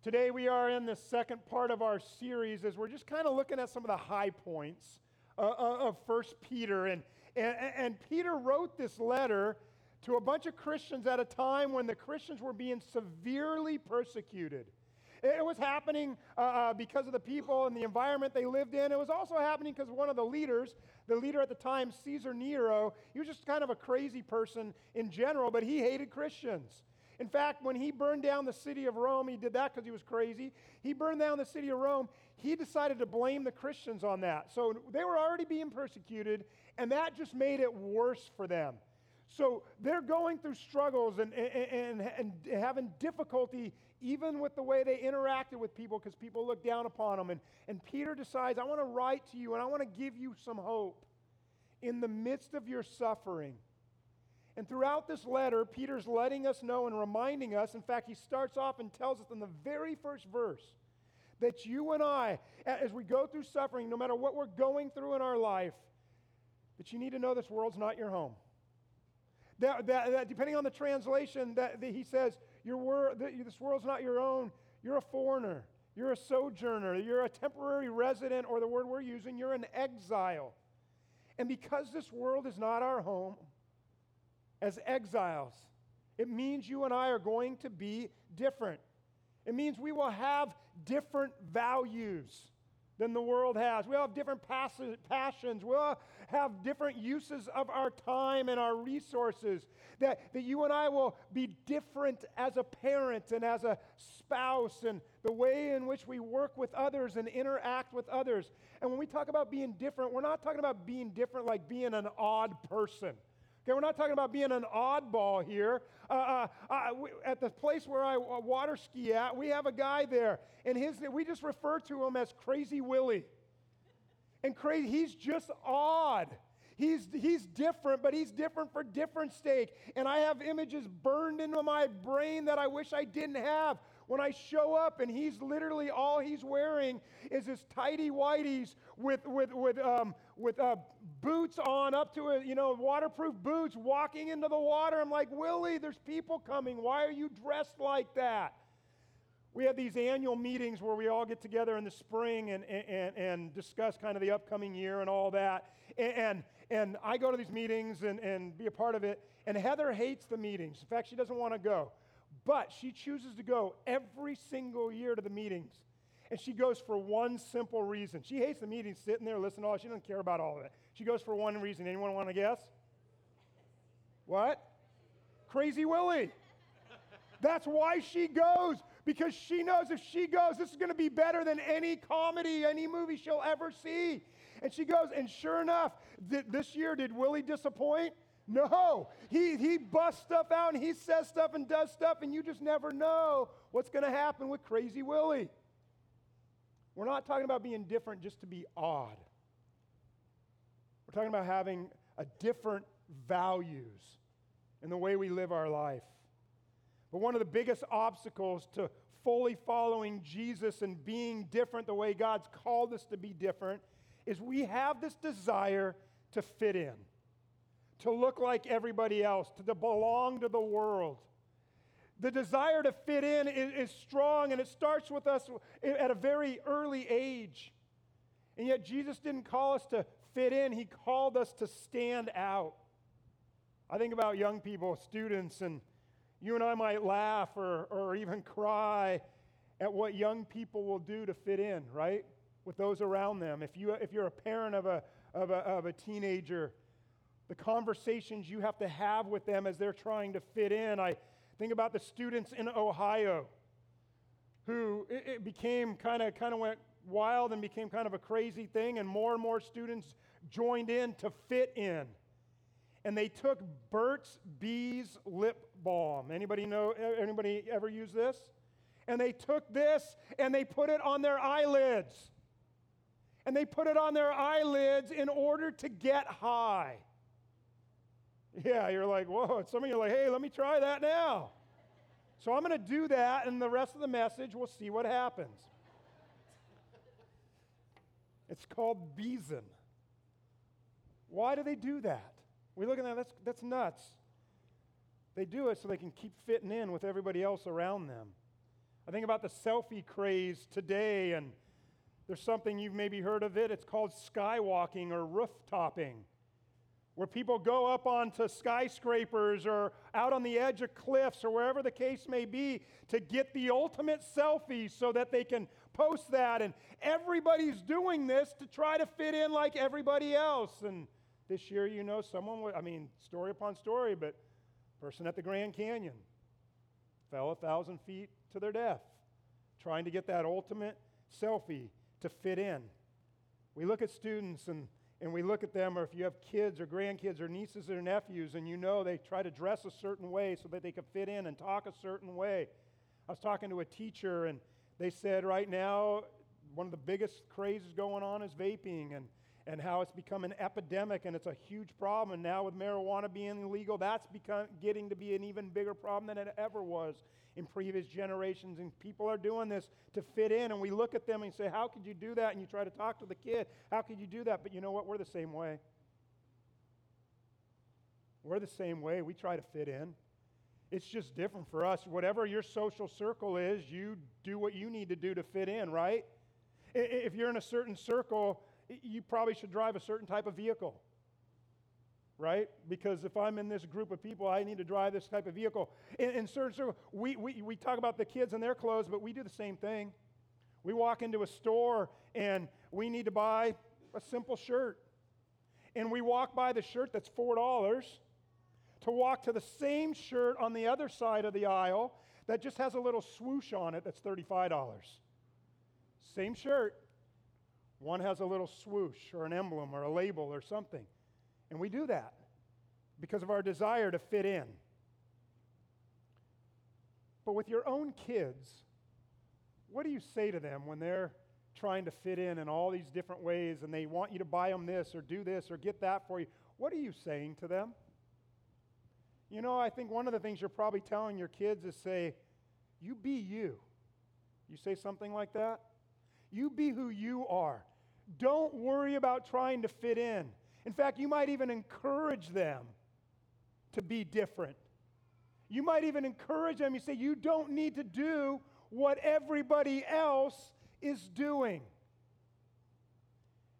Today, we are in the second part of our series as we're just kind of looking at some of the high points uh, uh of First Peter. And, and, and Peter wrote this letter to a bunch of Christians at a time when the Christians were being severely persecuted. It was happening uh, uh, because of the people and the environment they lived in. It was also happening because one of the leaders, the leader at the time, Caesar Nero, he was just kind of a crazy person in general, but he hated Christians. In fact, when he burned down the city of Rome, he did that because he was crazy. He burned down the city of Rome. He decided to blame the Christians on that. So they were already being persecuted, and that just made it worse for them. So they're going through struggles and, and, and, and having difficulty even with the way they interacted with people because people look down upon them. And, and Peter decides, I want to write to you and I want to give you some hope in the midst of your suffering. And throughout this letter, Peter's letting us know and reminding us. In fact, he starts off and tells us in the very first verse that you and I, as we go through suffering, no matter what we're going through in our life, that you need to know this world's not your home. That, that, that depending on the translation, that, that he says, your wor- this world's not your own. You're a foreigner. You're a sojourner. You're a temporary resident, or the word we're using, you're an exile. And because this world is not our home, as exiles, it means you and I are going to be different. It means we will have different values than the world has. We'll have different passions. We'll have different uses of our time and our resources. That, that you and I will be different as a parent and as a spouse and the way in which we work with others and interact with others. And when we talk about being different, we're not talking about being different like being an odd person. Okay, we're not talking about being an oddball here. Uh, uh, uh, at the place where I uh, water ski at, we have a guy there, and his we just refer to him as Crazy Willie. And crazy, he's just odd. He's, he's different, but he's different for different stake. And I have images burned into my brain that I wish I didn't have when I show up and he's literally all he's wearing is his tidy whities with, with, with, um, with uh, boots on up to a, you know, waterproof boots walking into the water. I'm like, Willie, there's people coming. Why are you dressed like that? We have these annual meetings where we all get together in the spring and, and, and discuss kind of the upcoming year and all that. And, and I go to these meetings and, and be a part of it. And Heather hates the meetings. In fact, she doesn't want to go. But she chooses to go every single year to the meetings. And she goes for one simple reason. She hates the meetings, sitting there, listening to all. She doesn't care about all of it. She goes for one reason. Anyone want to guess? What? Crazy Willie. That's why she goes, because she knows if she goes, this is going to be better than any comedy, any movie she'll ever see. And she goes, and sure enough, th- this year, did Willie disappoint? No, he, he busts stuff out and he says stuff and does stuff, and you just never know what's going to happen with Crazy Willie. We're not talking about being different just to be odd. We're talking about having a different values in the way we live our life. But one of the biggest obstacles to fully following Jesus and being different the way God's called us to be different is we have this desire to fit in to look like everybody else, to belong to the world. The desire to fit in is, strong, and it starts with us at a very early age. And yet, Jesus didn't call us to fit in, He called us to stand out. I think about young people, students, and you and I might laugh or, or even cry at what young people will do to fit in, right? With those around them. If, you, if you're a parent of a, of a, of a teenager, the conversations you have to have with them as they're trying to fit in. I think about the students in Ohio who it, it became kind of kind of went wild and became kind of a crazy thing and more and more students joined in to fit in. And they took Burt's Bees lip balm. Anybody know anybody ever use this? And they took this and they put it on their eyelids. And they put it on their eyelids in order to get high. Yeah, you're like, whoa. Some of you are like, hey, let me try that now. So I'm going to do that, and the rest of the message, we'll see what happens. It's called Beezin. Why do they do that? We look at that, that's, that's nuts. They do it so they can keep fitting in with everybody else around them. I think about the selfie craze today, and there's something you've maybe heard of it. It's called skywalking or rooftopping, where people go up onto skyscrapers or out on the edge of cliffs or wherever the case may be to get the ultimate selfie so that they can post that. And everybody's doing this to try to fit in like everybody else. And this year, you know, someone, I mean, story upon story, but person at the Grand Canyon fell a thousand feet to their death trying to get that ultimate selfie to fit in. We look at students and, and we look at them, or if you have kids or grandkids or nieces or nephews, and you know they try to dress a certain way so that they can fit in and talk a certain way. I was talking to a teacher, and they said right now, one of the biggest crazes going on is vaping and, and how it's become an epidemic and it's a huge problem. And now, with marijuana being illegal, that's become, getting to be an even bigger problem than it ever was in previous generations. And people are doing this to fit in. And we look at them and say, How could you do that? And you try to talk to the kid, How could you do that? But you know what? We're the same way. We're the same way. We try to fit in. It's just different for us. Whatever your social circle is, you do what you need to do to fit in, right? If you're in a certain circle, you probably should drive a certain type of vehicle right? Because if I'm in this group of people, I need to drive this type of vehicle. In, in certain circles, we, we, we talk about the kids and their clothes, but we do the same thing. We walk into a store and we need to buy a simple shirt. And we walk by the shirt that's $4 to walk to the same shirt on the other side of the aisle that just has a little swoosh on it that's $35. Same shirt. One has a little swoosh or an emblem or a label or something. And we do that because of our desire to fit in. But with your own kids, what do you say to them when they're trying to fit in in all these different ways and they want you to buy them this or do this or get that for you? What are you saying to them? You know, I think one of the things you're probably telling your kids is say, you be you. You say something like that? You be who you are. Don't worry about trying to fit in. In fact, you might even encourage them to be different. You might even encourage them. You say, You don't need to do what everybody else is doing.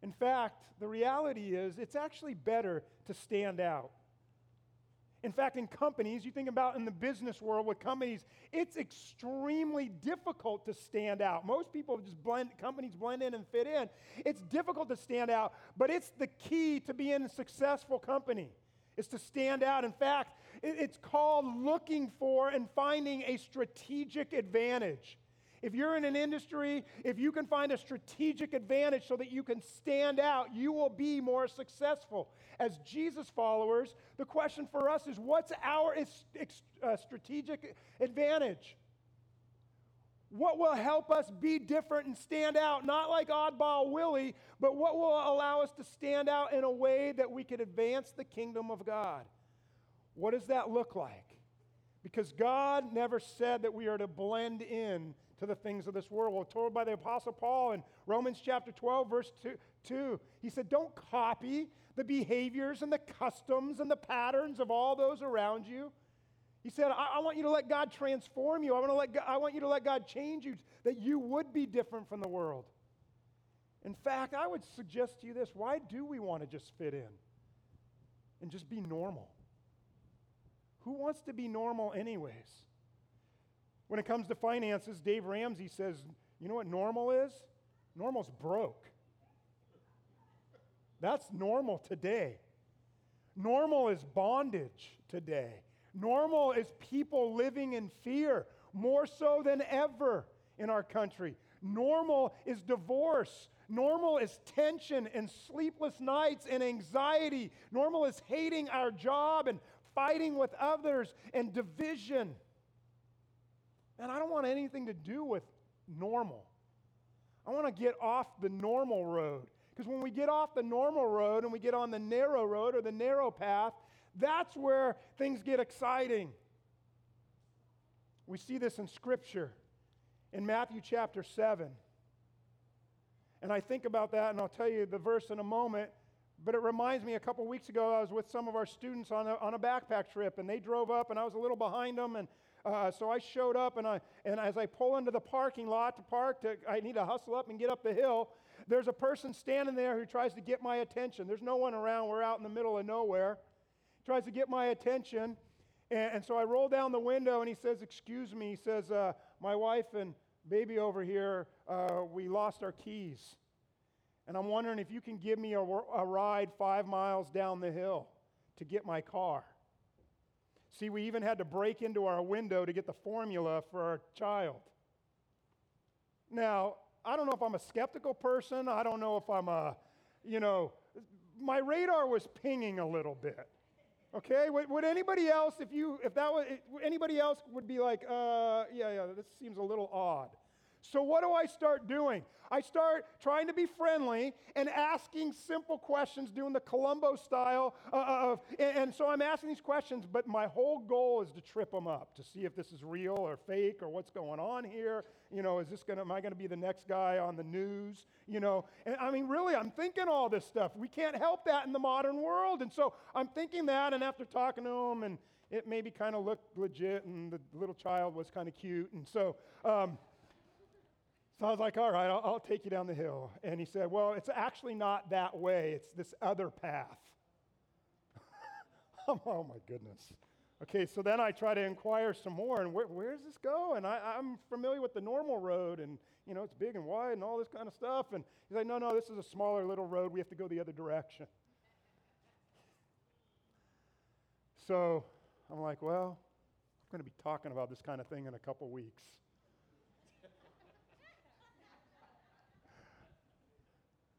In fact, the reality is it's actually better to stand out. In fact, in companies, you think about in the business world with companies, it's extremely difficult to stand out. Most people just blend, companies blend in and fit in. It's difficult to stand out, but it's the key to being a successful company, is to stand out. In fact, it's called looking for and finding a strategic advantage. If you're in an industry, if you can find a strategic advantage so that you can stand out, you will be more successful. As Jesus followers, the question for us is what's our uh, strategic advantage? What will help us be different and stand out, not like oddball Willie, but what will allow us to stand out in a way that we could advance the kingdom of God? What does that look like? Because God never said that we are to blend in to the things of this world. We're told by the Apostle Paul in Romans chapter 12, verse 2, 2. He said, Don't copy the behaviors and the customs and the patterns of all those around you. He said, I, I want you to let God transform you. I want, to let I want you to let God change you, that you would be different from the world. In fact, I would suggest to you this why do we want to just fit in and just be normal? Who wants to be normal, anyways? When it comes to finances, Dave Ramsey says, you know what normal is? Normal's broke. That's normal today. Normal is bondage today. Normal is people living in fear more so than ever in our country. Normal is divorce. Normal is tension and sleepless nights and anxiety. Normal is hating our job and fighting with others and division. Man, I don't want anything to do with normal. I want to get off the normal road. Because when we get off the normal road and we get on the narrow road or the narrow path, that's where things get exciting. We see this in Scripture in Matthew chapter 7. And I think about that, and I'll tell you the verse in a moment. But it reminds me a couple weeks ago, I was with some of our students on a, on a backpack trip, and they drove up, and I was a little behind them, and Uh, so I showed up, and, I, and as I pull into the parking lot to park, to, I need to hustle up and get up the hill. There's a person standing there who tries to get my attention. There's no one around. We're out in the middle of nowhere. He tries to get my attention. And, and so I roll down the window, and he says, Excuse me. He says, uh, My wife and baby over here, uh, we lost our keys. And I'm wondering if you can give me a, a ride five miles down the hill to get my car. See, we even had to break into our window to get the formula for our child. Now, I don't know if I'm a skeptical person. I don't know if I'm a, you know, my radar was pinging a little bit. Okay, would, would anybody else, if you, if that was, anybody else would be like, uh, yeah, yeah, this seems a little odd. So, what do I start doing? I start trying to be friendly and asking simple questions, doing the Columbo style uh, uh, of, and, so I'm asking these questions, but my whole goal is to trip them up, to see if this is real or fake or what's going on here. You know, is this gonna, am I gonna be the next guy on the news? You know, and I mean, really, I'm thinking all this stuff. We can't help that in the modern world. And so I'm thinking that, and after talking to him, and it maybe kind of looked legit, and the little child was kind of cute, and so, um, so I was like, all right, I'll, I'll take you down the hill. And he said, well, it's actually not that way, it's this other path. oh, my goodness. Okay, so then I try to inquire some more, and where, where does this go? And I, am familiar with the normal road, and you know it's big and wide and all this kind of stuff. And he's like, no, no, this is a smaller little road. We have to go the other direction. So I'm like, well, I'm going to be talking about this kind of thing in a couple weeks.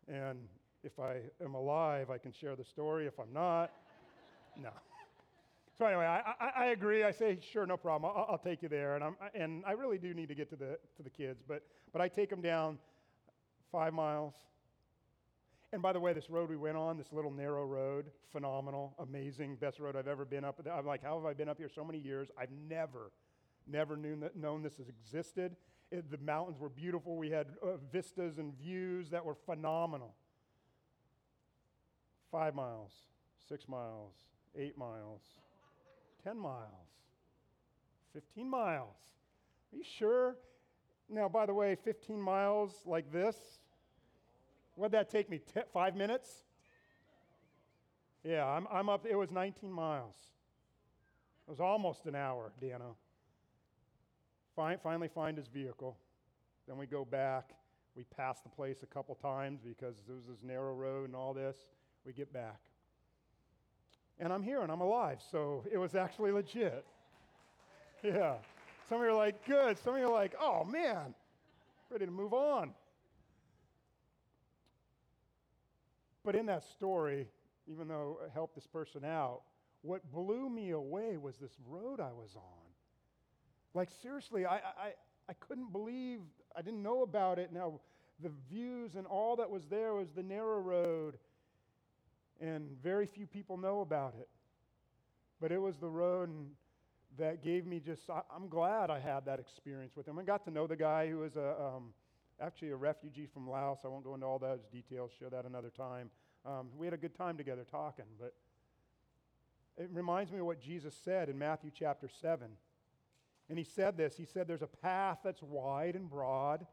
And if I am alive, I can share the story. If I'm not, no. So anyway, I, I, I, agree. I say, sure, no problem. I'll, I'll, take you there. And, I'm, and I really do need to get to the, to the kids. But, but I take them down five miles. And by the way, this road we went on, this little narrow road, phenomenal, amazing, best road I've ever been up. I'm like, how have I been up here so many years? I've never, never knew that, known this has existed. It, the mountains were beautiful. We had uh, vistas and views that were phenomenal. Five miles, six miles, eight miles, 10 miles, 15 miles. Are you sure? Now, by the way, 15 miles like this, what'd that take me? five minutes? Yeah, I'm, I'm up, it was 19 miles. It was almost an hour, Dano. Finally find his vehicle. Then we go back. We pass the place a couple times because it was this narrow road and all this. We get back. And I'm here and I'm alive, so it was actually legit. yeah. Some of you are like, good. Some of you are like, oh man, ready to move on. But in that story, even though I helped this person out, what blew me away was this road I was on. Like, seriously, I, I, I couldn't believe, I didn't know about it. Now, the views and all that was there was the narrow road, and very few people know about it. But it was the road that gave me just, I, am glad I had that experience with him. I got to know the guy who was a, um, actually a refugee from Laos. I won't go into all those details, show that another time. Um, we had a good time together talking, but it reminds me of what Jesus said in Matthew chapter 7. And he said this He said, There's a path that's wide and broad,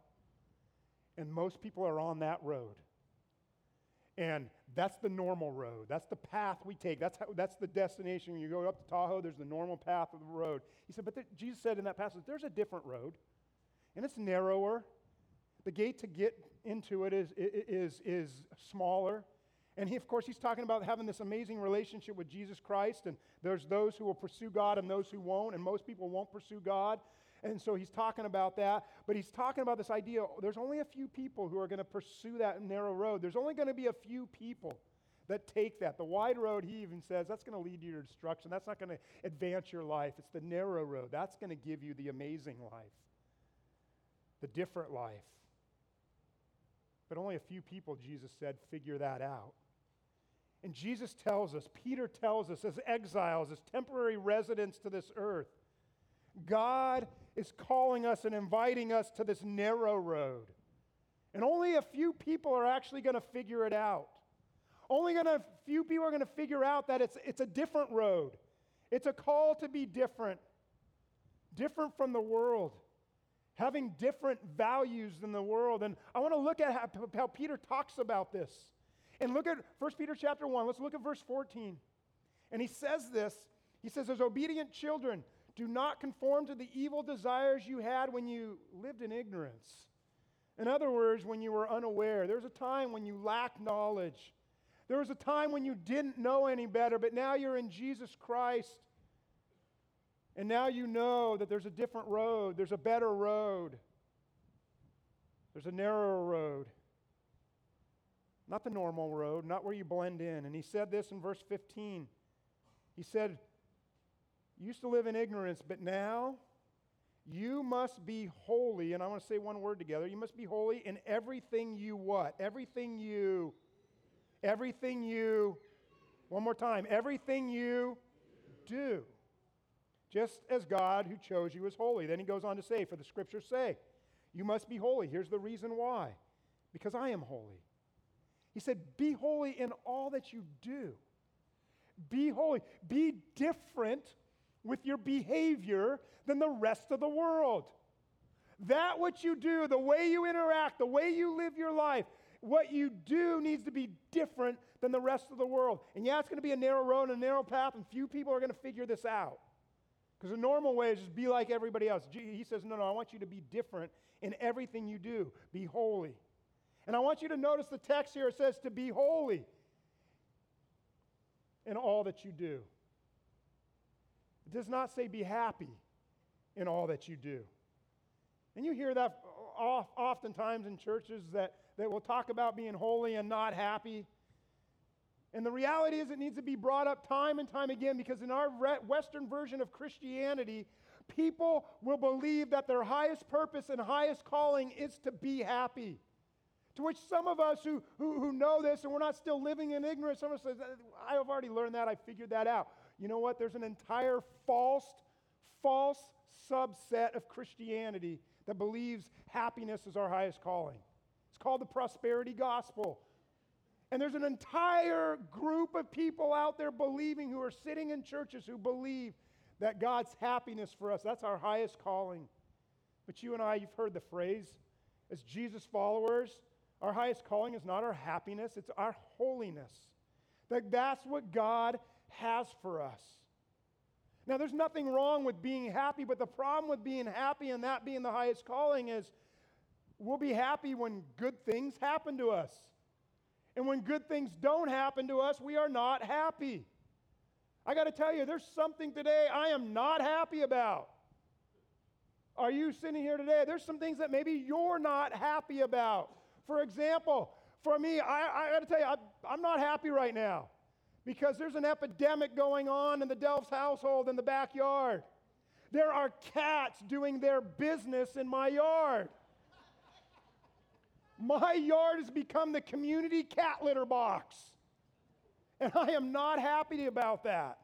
and most people are on that road. And that's the normal road. That's the path we take. That's, how, that's the destination. When you go up to Tahoe, there's the normal path of the road. He said, but there, Jesus said in that passage, there's a different road, and it's narrower. The gate to get into it is, is, is smaller. And he, of course, he's talking about having this amazing relationship with Jesus Christ. And there's those who will pursue God and those who won't. And most people won't pursue God. And so he's talking about that. But he's talking about this idea there's only a few people who are going to pursue that narrow road. There's only going to be a few people that take that. The wide road, he even says, that's going to lead you to destruction. That's not going to advance your life. It's the narrow road. That's going to give you the amazing life, the different life. But only a few people, Jesus said, figure that out. And Jesus tells us, Peter tells us, as exiles, as temporary residents to this earth, God is calling us and inviting us to this narrow road. And only a few people are actually going to figure it out. Only to few people are going to figure out that it's, it's a different road. It's a call to be different. different from the world, having different values than the world. And I want to look at how, how Peter talks about this. And look at 1 Peter chapter 1. Let's look at verse 14. And he says this. He says, As obedient children, do not conform to the evil desires you had when you lived in ignorance. In other words, when you were unaware. There was a time when you lacked knowledge. There was a time when you didn't know any better, but now you're in Jesus Christ. And now you know that there's a different road, there's a better road, there's a narrower road. Not the normal road, not where you blend in. And he said this in verse 15. He said, You used to live in ignorance, but now you must be holy. And I want to say one word together. You must be holy in everything you what? Everything you. Everything you. One more time. Everything you do. Just as God who chose you is holy. Then he goes on to say, For the scriptures say, You must be holy. Here's the reason why. Because I am holy. He said, Be holy in all that you do. Be holy. Be different with your behavior than the rest of the world. That what you do, the way you interact, the way you live your life, what you do needs to be different than the rest of the world. And yeah, it's going to be a narrow road and a narrow path, and few people are going to figure this out. Because the normal way is just be like everybody else. He says, No, no, I want you to be different in everything you do. Be holy. And I want you to notice the text here. It says to be holy in all that you do. It does not say be happy in all that you do. And you hear that oftentimes in churches that, that will talk about being holy and not happy. And the reality is, it needs to be brought up time and time again because in our Western version of Christianity, people will believe that their highest purpose and highest calling is to be happy. To which some of us who, who, who know this and we're not still living in ignorance, some of us say, I have already learned that, I figured that out. You know what? There's an entire false, false subset of Christianity that believes happiness is our highest calling. It's called the prosperity gospel. And there's an entire group of people out there believing who are sitting in churches who believe that God's happiness for us, that's our highest calling. But you and I, you've heard the phrase, as Jesus followers, our highest calling is not our happiness, it's our holiness. That that's what God has for us. Now, there's nothing wrong with being happy, but the problem with being happy and that being the highest calling is we'll be happy when good things happen to us. And when good things don't happen to us, we are not happy. I got to tell you, there's something today I am not happy about. Are you sitting here today? There's some things that maybe you're not happy about. For example, for me, I, I got to tell you, I, I'm not happy right now because there's an epidemic going on in the Delves household in the backyard. There are cats doing their business in my yard. My yard has become the community cat litter box. And I am not happy about that.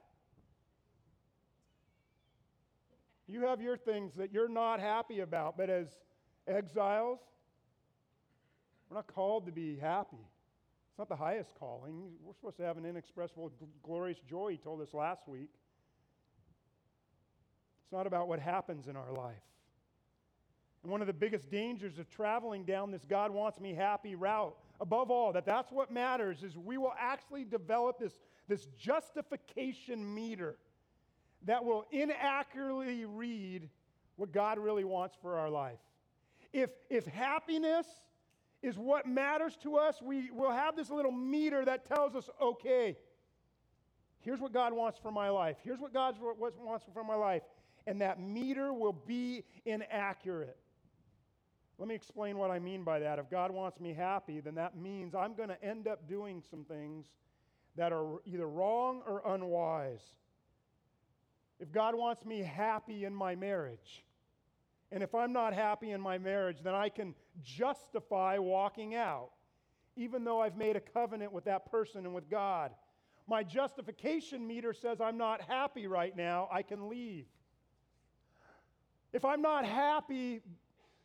You have your things that you're not happy about, but as exiles, we're not called to be happy. It's not the highest calling. We're supposed to have an inexpressible, glorious joy, he told us last week. It's not about what happens in our life. And one of the biggest dangers of traveling down this God wants me happy route, above all, that that's what matters, is we will actually develop this, this justification meter that will inaccurately read what God really wants for our life. If, if happiness is what matters to us, we will have this little meter that tells us, okay, here's what God wants for my life. Here's what God wants for my life. And that meter will be inaccurate. Let me explain what I mean by that. If God wants me happy, then that means I'm going to end up doing some things that are either wrong or unwise. If God wants me happy in my marriage, and if I'm not happy in my marriage, then I can justify walking out, even though I've made a covenant with that person and with God. My justification meter says I'm not happy right now, I can leave. If I'm not happy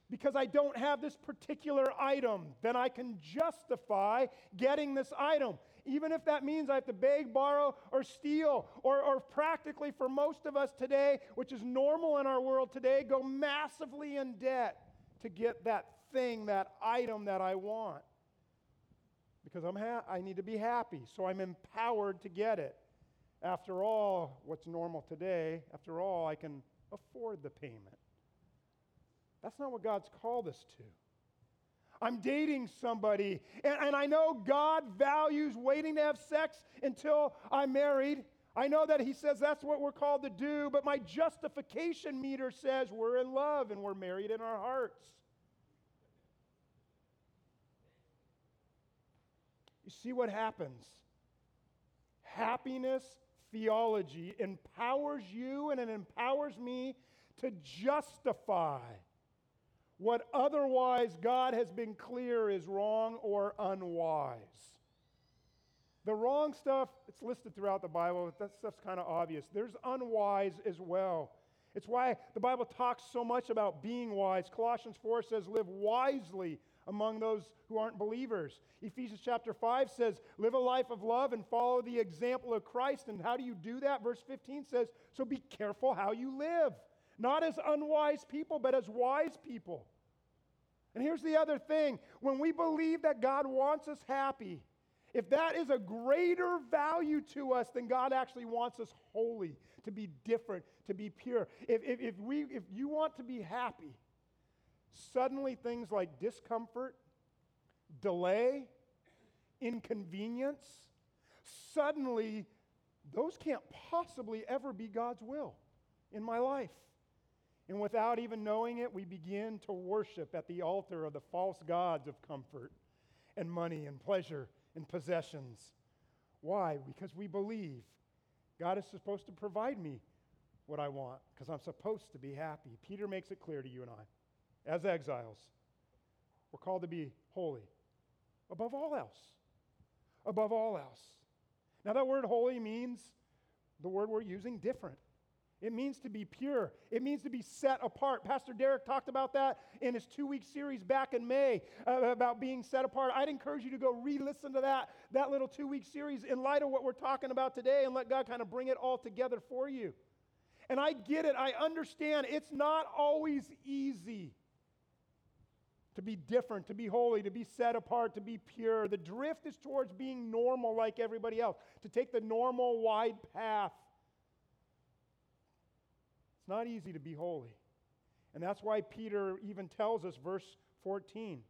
because I don't have this particular item, then I can justify getting this item. Even if that means I have to beg, borrow, or steal, or, or practically for most of us today, which is normal in our world today, go massively in debt to get that thing, that item that I want. Because I'm ha- I need to be happy, so I'm empowered to get it. After all, what's normal today, after all, I can afford the payment. That's not what God's called us to. I'm dating somebody, and, and, I know God values waiting to have sex until I'm married. I know that He says that's what we're called to do, but my justification meter says we're in love and we're married in our hearts. You see what happens? Happiness theology empowers you and it empowers me to justify what otherwise God has been clear is wrong or unwise. The wrong stuff, it's listed throughout the Bible, that stuff's kind of obvious. There's unwise as well. It's why the Bible talks so much about being wise. Colossians 4 says, live wisely among those who aren't believers. Ephesians chapter 5 says, live a life of love and follow the example of Christ. And how do you do that? Verse 15 says, so be careful how you live not as unwise people, but as wise people. And here's the other thing when we believe that God wants us happy, if that is a greater value to us than God actually wants us holy, to be different, to be pure, if, if, if, we, if you want to be happy, suddenly things like discomfort, delay, inconvenience, suddenly those can't possibly ever be God's will in my life. And without even knowing it, we begin to worship at the altar of the false gods of comfort and money and pleasure and possessions. Why? Because we believe God is supposed to provide me what I want because I'm supposed to be happy. Peter makes it clear to you and I, as exiles, we're called to be holy above all else. Above all else. Now, that word holy means the word we're using different. It means to be pure. It means to be set apart. Pastor Derek talked about that in his two week series back in May uh, about being set apart. I'd encourage you to go re listen to that, that little two week series in light of what we're talking about today and let God kind of bring it all together for you. And I get it. I understand. It's not always easy to be different, to be holy, to be set apart, to be pure. The drift is towards being normal like everybody else, to take the normal wide path. It's not easy to be holy. And that's why Peter even tells us, verse 14,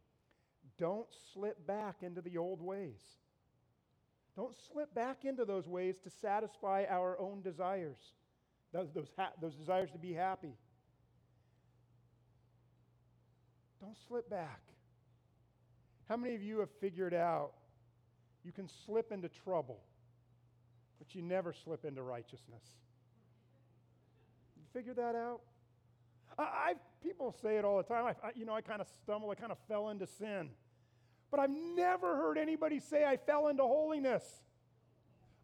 don't slip back into the old ways. Don't slip back into those ways to satisfy our own desires, those, those, ha- those desires to be happy. Don't slip back. How many of you have figured out you can slip into trouble, but you never slip into righteousness? Figure that out? I, I people say it all the time. I, I you know, I kind of stumble. I kind of fell into sin, but I've never heard anybody say I fell into holiness.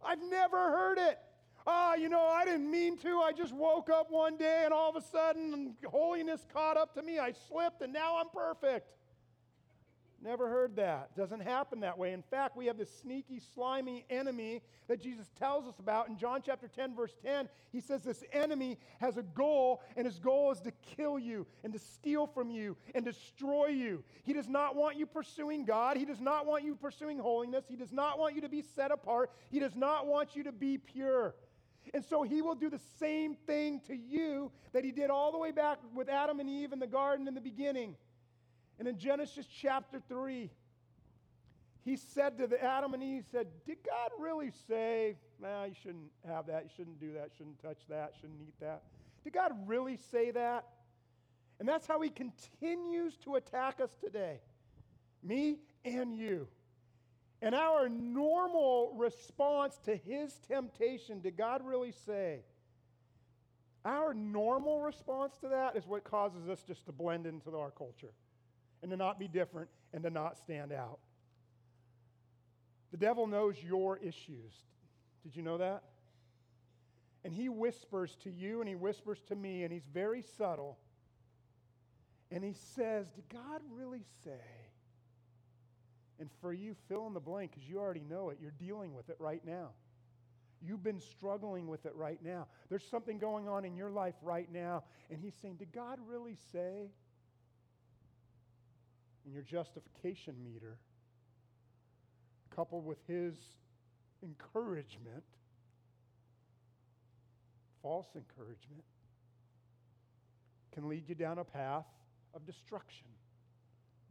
I've never heard it. Ah, oh, you know, I didn't mean to. I just woke up one day and all of a sudden holiness caught up to me. I slipped and now I'm perfect. Never heard that. Doesn't happen that way. In fact, we have this sneaky, slimy enemy that Jesus tells us about in John chapter 10, verse 10. He says this enemy has a goal, and his goal is to kill you and to steal from you and destroy you. He does not want you pursuing God. He does not want you pursuing holiness. He does not want you to be set apart. He does not want you to be pure. And so he will do the same thing to you that he did all the way back with Adam and Eve in the garden in the beginning. And in Genesis chapter 3, he said to the Adam and Eve, he said, Did God really say, nah, you shouldn't have that, you shouldn't do that, shouldn't touch that, shouldn't eat that? Did God really say that? And that's how he continues to attack us today, me and you. And our normal response to his temptation, did God really say? Our normal response to that is what causes us just to blend into our culture and to not be different and to not stand out. The devil knows your issues. Did you know that? And he whispers to you and he whispers to me, and he's very subtle. And he says, Did God really say? And for you, fill in the blank because you already know it. You're dealing with it right now. You've been struggling with it right now. There's something going on in your life right now. And he's saying, Did God really say? And your justification meter, coupled with his encouragement, false encouragement, can lead you down a path of destruction,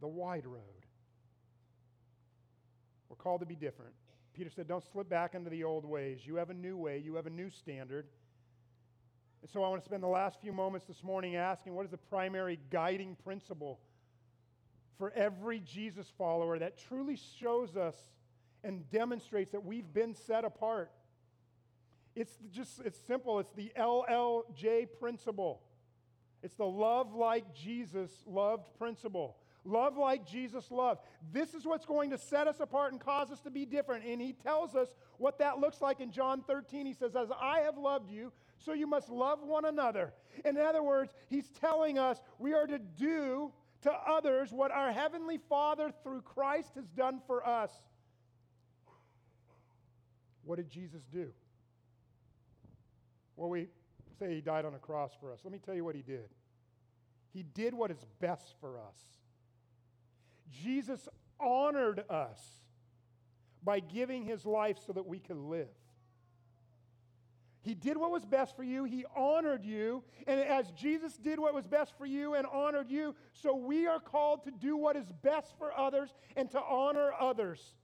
the wide road. We're called to be different. Peter said, Don't slip back into the old ways. You have a new way, you have a new standard. And so I want to spend the last few moments this morning asking what is the primary guiding principle for every Jesus follower that truly shows us and demonstrates that we've been set apart? It's just, it's simple. It's the LLJ principle. It's the love like Jesus loved principle. Love like Jesus loved. This is what's going to set us apart and cause us to be different. And he tells us what that looks like in John 13. He says, As I have loved you, so you must love one another. In other words, he's telling us we are to do to others what our Heavenly Father through Christ has done for us. What did Jesus do? Well, we say he died on a cross for us. Let me tell you what he did. He did what is best for us. Jesus honored us by giving his life so that we could live. He did what was best for you. He honored you. And as Jesus did what was best for you and honored you, so we are called to do what is best for others and to honor others.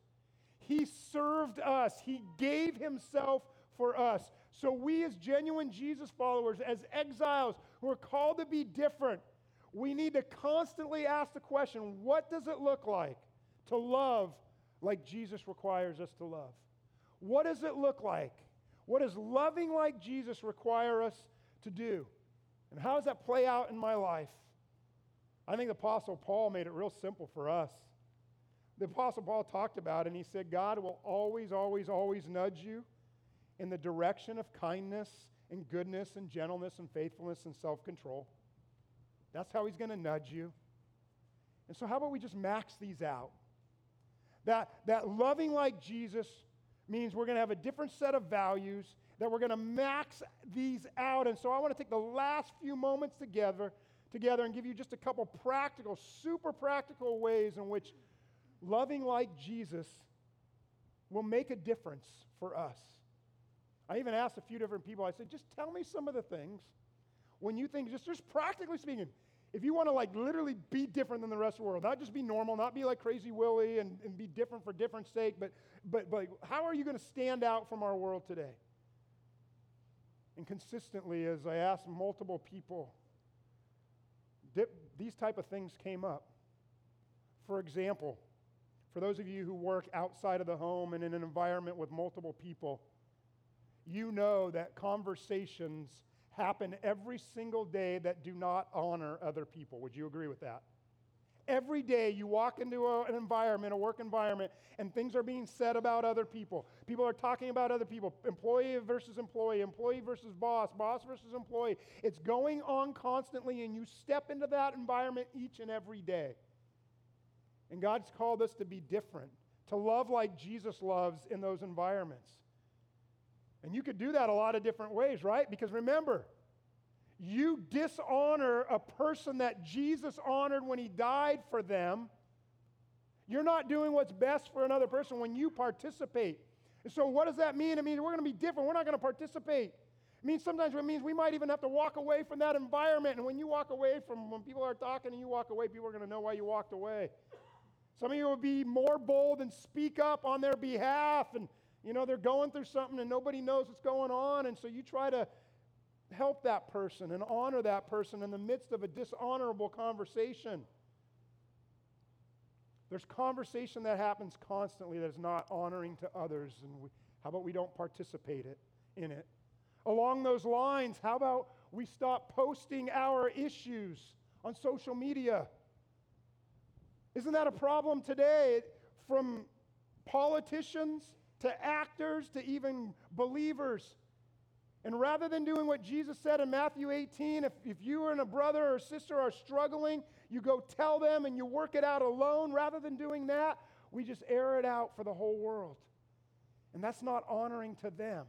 He served us, He gave Himself for us. So, we as genuine Jesus followers, as exiles who are called to be different, we need to constantly ask the question what does it look like to love like Jesus requires us to love? What does it look like? What does loving like Jesus require us to do? And how does that play out in my life? I think the Apostle Paul made it real simple for us. The Apostle Paul talked about it, and he said, God will always, always, always nudge you in the direction of kindness and goodness and gentleness and faithfulness and self control. That's how he's going to nudge you. And so, how about we just max these out? That, that loving like Jesus means we're going to have a different set of values, that we're going to max these out. And so, I want to take the last few moments together, together and give you just a couple practical, super practical ways in which loving like Jesus will make a difference for us. I even asked a few different people, I said, just tell me some of the things when you think, just, just practically speaking, if you want to like literally be different than the rest of the world, not just be normal, not be like crazy Willie and, and be different for different sake, but, but, but how are you going to stand out from our world today? And consistently, as I asked multiple people, these type of things came up. For example, for those of you who work outside of the home and in an environment with multiple people, you know that conversations happen every single day that do not honor other people. Would you agree with that? Every day you walk into a, an environment, a work environment, and things are being said about other people. People are talking about other people employee versus employee, employee versus boss, boss versus employee. It's going on constantly, and you step into that environment each and every day. And God's called us to be different, to love like Jesus loves in those environments. And you could do that a lot of different ways, right? Because remember, you dishonor a person that Jesus honored when he died for them. You're not doing what's best for another person when you participate. And so, what does that mean? It means we're going to be different. We're not going to participate. It means sometimes it means we might even have to walk away from that environment. And when you walk away from, when people are talking and you walk away, people are going to know why you walked away. Some of you will be more bold and speak up on their behalf and you know, they're going through something and nobody knows what's going on, and so you try to help that person and honor that person in the midst of a dishonorable conversation. There's conversation that happens constantly that is not honoring to others, and we, how about we don't participate it, in it? Along those lines, how about we stop posting our issues on social media? Isn't that a problem today? From politicians to actors to even believers. And rather than doing what Jesus said in Matthew 18, if, if you and a brother or sister are struggling, you go tell them and you work it out alone. Rather than doing that, we just air it out for the whole world. And that's not honoring to them.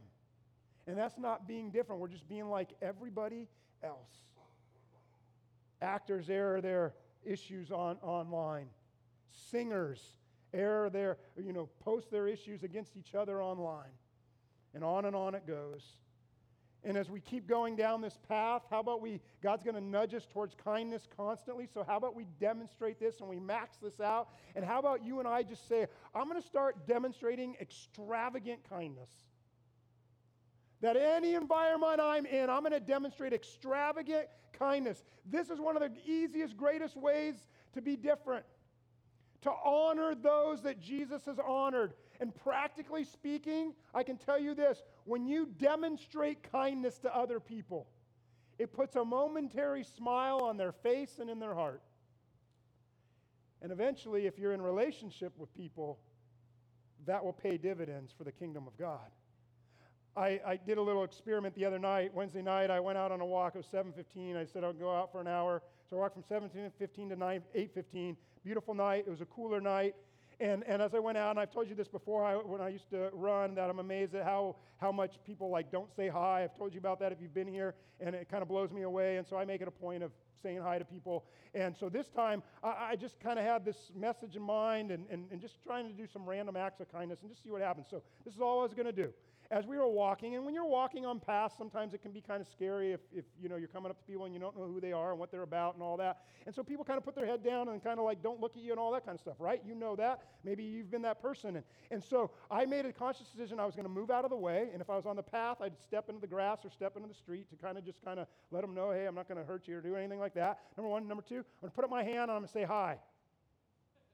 And that's not being different. We're just being like everybody else. Actors air their issues on online. Singers air their, you know, post their issues against each other online. And on and on it goes. And as we keep going down this path, how about we, God's going to nudge us towards kindness constantly. So, how about we demonstrate this and we max this out? And how about you and I just say, I'm going to start demonstrating extravagant kindness? That any environment I'm in, I'm going to demonstrate extravagant kindness. This is one of the easiest, greatest ways to be different, to honor those that Jesus has honored. And practically speaking, I can tell you this when you demonstrate kindness to other people, it puts a momentary smile on their face and in their heart. And eventually, if you're in relationship with people, that will pay dividends for the kingdom of God. I, I, did a little experiment the other night. Wednesday night, I went out on a walk. It was 7.15. I said I'll go out for an hour. So I walked from 7.15 to 9, 8.15. Beautiful night. It was a cooler night. And, and as I went out, and I've told you this before I, when I used to run, that I'm amazed at how, how much people like don't say hi. I've told you about that if you've been here, and it kind of blows me away. And so I make it a point of saying hi to people. And so this time, I, I just kind of had this message in mind and, and, and just trying to do some random acts of kindness and just see what happens. So this is all I was going to do as we were walking, and when you're walking on paths, sometimes it can be kind of scary if, if you know you're coming up to people and you don't know who they are and what they're about and all that. And so people kind of put their head down and kind of like don't look at you and all that kind of stuff, right? You know that. Maybe you've been that person. And, and so I made a conscious decision I was going to move out of the way, and if I was on the path, I'd step into the grass or step into the street to kind of just kind of let them know, hey, I'm not going to hurt you or do anything like that. Number one. Number two, I'm going to put up my hand and I'm going to say hi.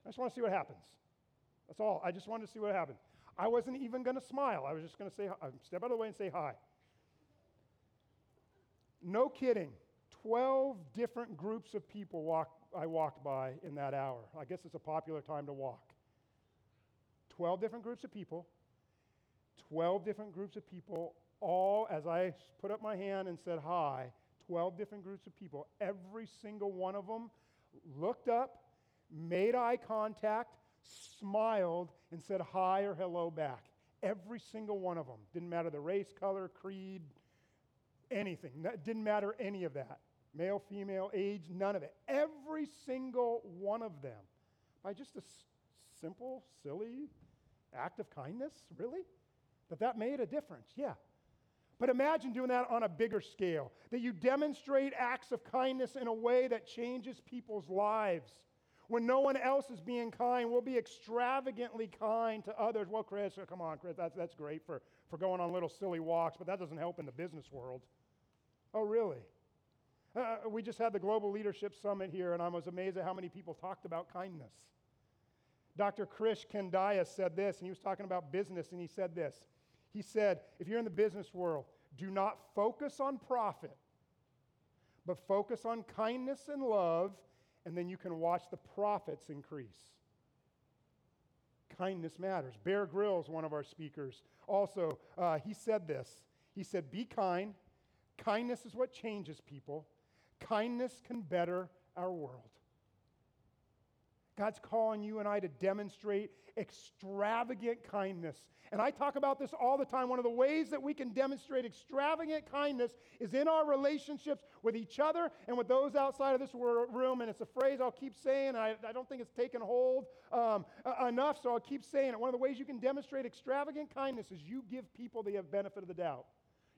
I just want to see what happens. That's all. I just wanted to see what happens. I wasn't even going to smile. I was just going to say, uh, step out of the way and say hi. No kidding. 12 different groups of people walk, I walked by in that hour. I guess it's a popular time to walk. 12 different groups of people. 12 different groups of people, all as I put up my hand and said hi. 12 different groups of people. Every single one of them looked up, made eye contact, smiled and said hi or hello back. Every single one of them. Didn't matter the race, color, creed, anything. That didn't matter any of that. Male, female, age, none of it. Every single one of them. By just a s- simple, silly act of kindness? Really? That that made a difference. Yeah. But imagine doing that on a bigger scale. That you demonstrate acts of kindness in a way that changes people's lives. When no one else is being kind, we'll be extravagantly kind to others. Well, Chris, oh, come on, Chris, that's, that's great for, for going on little silly walks, but that doesn't help in the business world. Oh, really? Uh, we just had the Global Leadership Summit here, and I was amazed at how many people talked about kindness. Dr. Krish Kandiah said this, and he was talking about business, and he said this. He said, if you're in the business world, do not focus on profit, but focus on kindness and love and then you can watch the profits increase. Kindness matters. Bear Grylls, one of our speakers, also, uh, he said this. He said, Be kind. Kindness is what changes people. Kindness can better our world. God's calling you and I to demonstrate extravagant kindness. And I talk about this all the time. One of the ways that we can demonstrate extravagant kindness is in our relationships with each other and with those outside of this room. And it's a phrase I'll keep saying. I, I don't think it's taken hold um, enough, so I'll keep saying it. One of the ways you can demonstrate extravagant kindness is you give people the benefit of the doubt.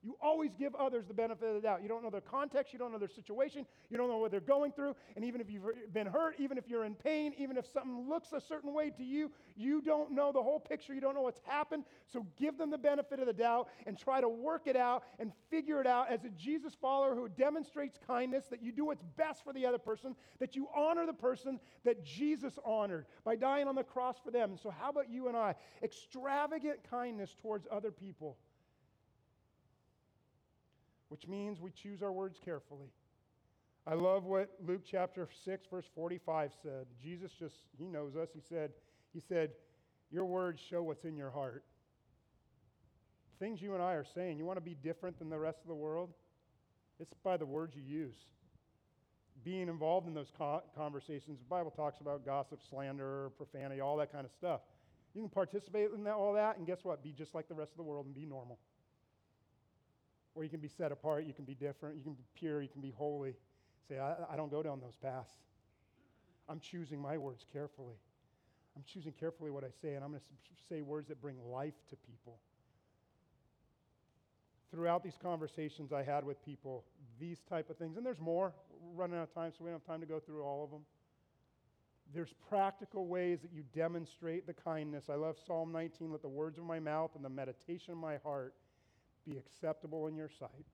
You always give others the benefit of the doubt. You don't know their context, you don't know their situation, you don't know what they're going through. And even if you've been hurt, even if you're in pain, even if something looks a certain way to you, you don't know the whole picture, you don't know what's happened. So give them the benefit of the doubt and try to work it out and figure it out as a Jesus follower who demonstrates kindness, that you do what's best for the other person, that you honor the person that Jesus honored by dying on the cross for them. So, how about you and I? Extravagant kindness towards other people which means we choose our words carefully. I love what Luke chapter 6 verse 45 said. Jesus just he knows us. He said he said your words show what's in your heart. things you and I are saying, you want to be different than the rest of the world? It's by the words you use. Being involved in those conversations, the Bible talks about gossip, slander, profanity, all that kind of stuff. You can participate in that, all that, and guess what? Be just like the rest of the world and be normal. Or you can be set apart, you can be different, you can be pure, you can be holy. Say, I, I don't go down those paths. I'm choosing my words carefully. I'm choosing carefully what I say, and I'm going to say words that bring life to people. Throughout these conversations I had with people, these type of things, and there's more. We're running out of time, so we don't have time to go through all of them. There's practical ways that you demonstrate the kindness. I love Psalm 19 let the words of my mouth and the meditation of my heart be acceptable in your sight.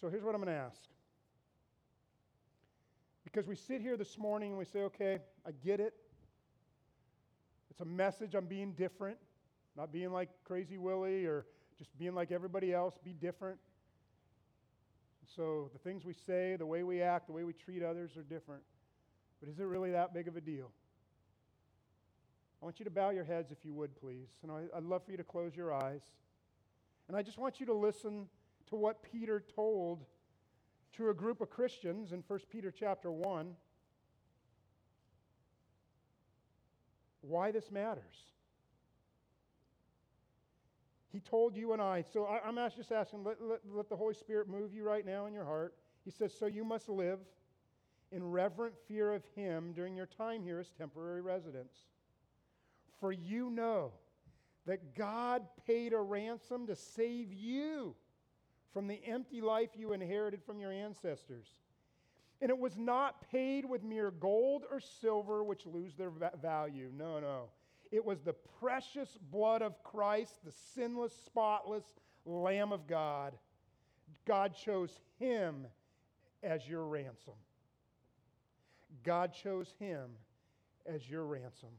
So here's what I'm going to ask. Because we sit here this morning and we say, okay, I get it. It's a message I'm being different, not being like Crazy Willie or just being like everybody else, be different. So the things we say, the way we act, the way we treat others are different. But is it really that big of a deal? I want you to bow your heads if you would, please. And I'd love for you to close your eyes. And I just want you to listen to what Peter told to a group of Christians in 1 Peter chapter 1 why this matters. He told you and I, so I, am just asking, let, let, let the Holy Spirit move you right now in your heart. He says, So you must live in reverent fear of Him during your time here as temporary residents. For you know that God paid a ransom to save you from the empty life you inherited from your ancestors. And it was not paid with mere gold or silver, which lose their value. No, no. It was the precious blood of Christ, the sinless, spotless Lamb of God. God chose him as your ransom. God chose him as your ransom.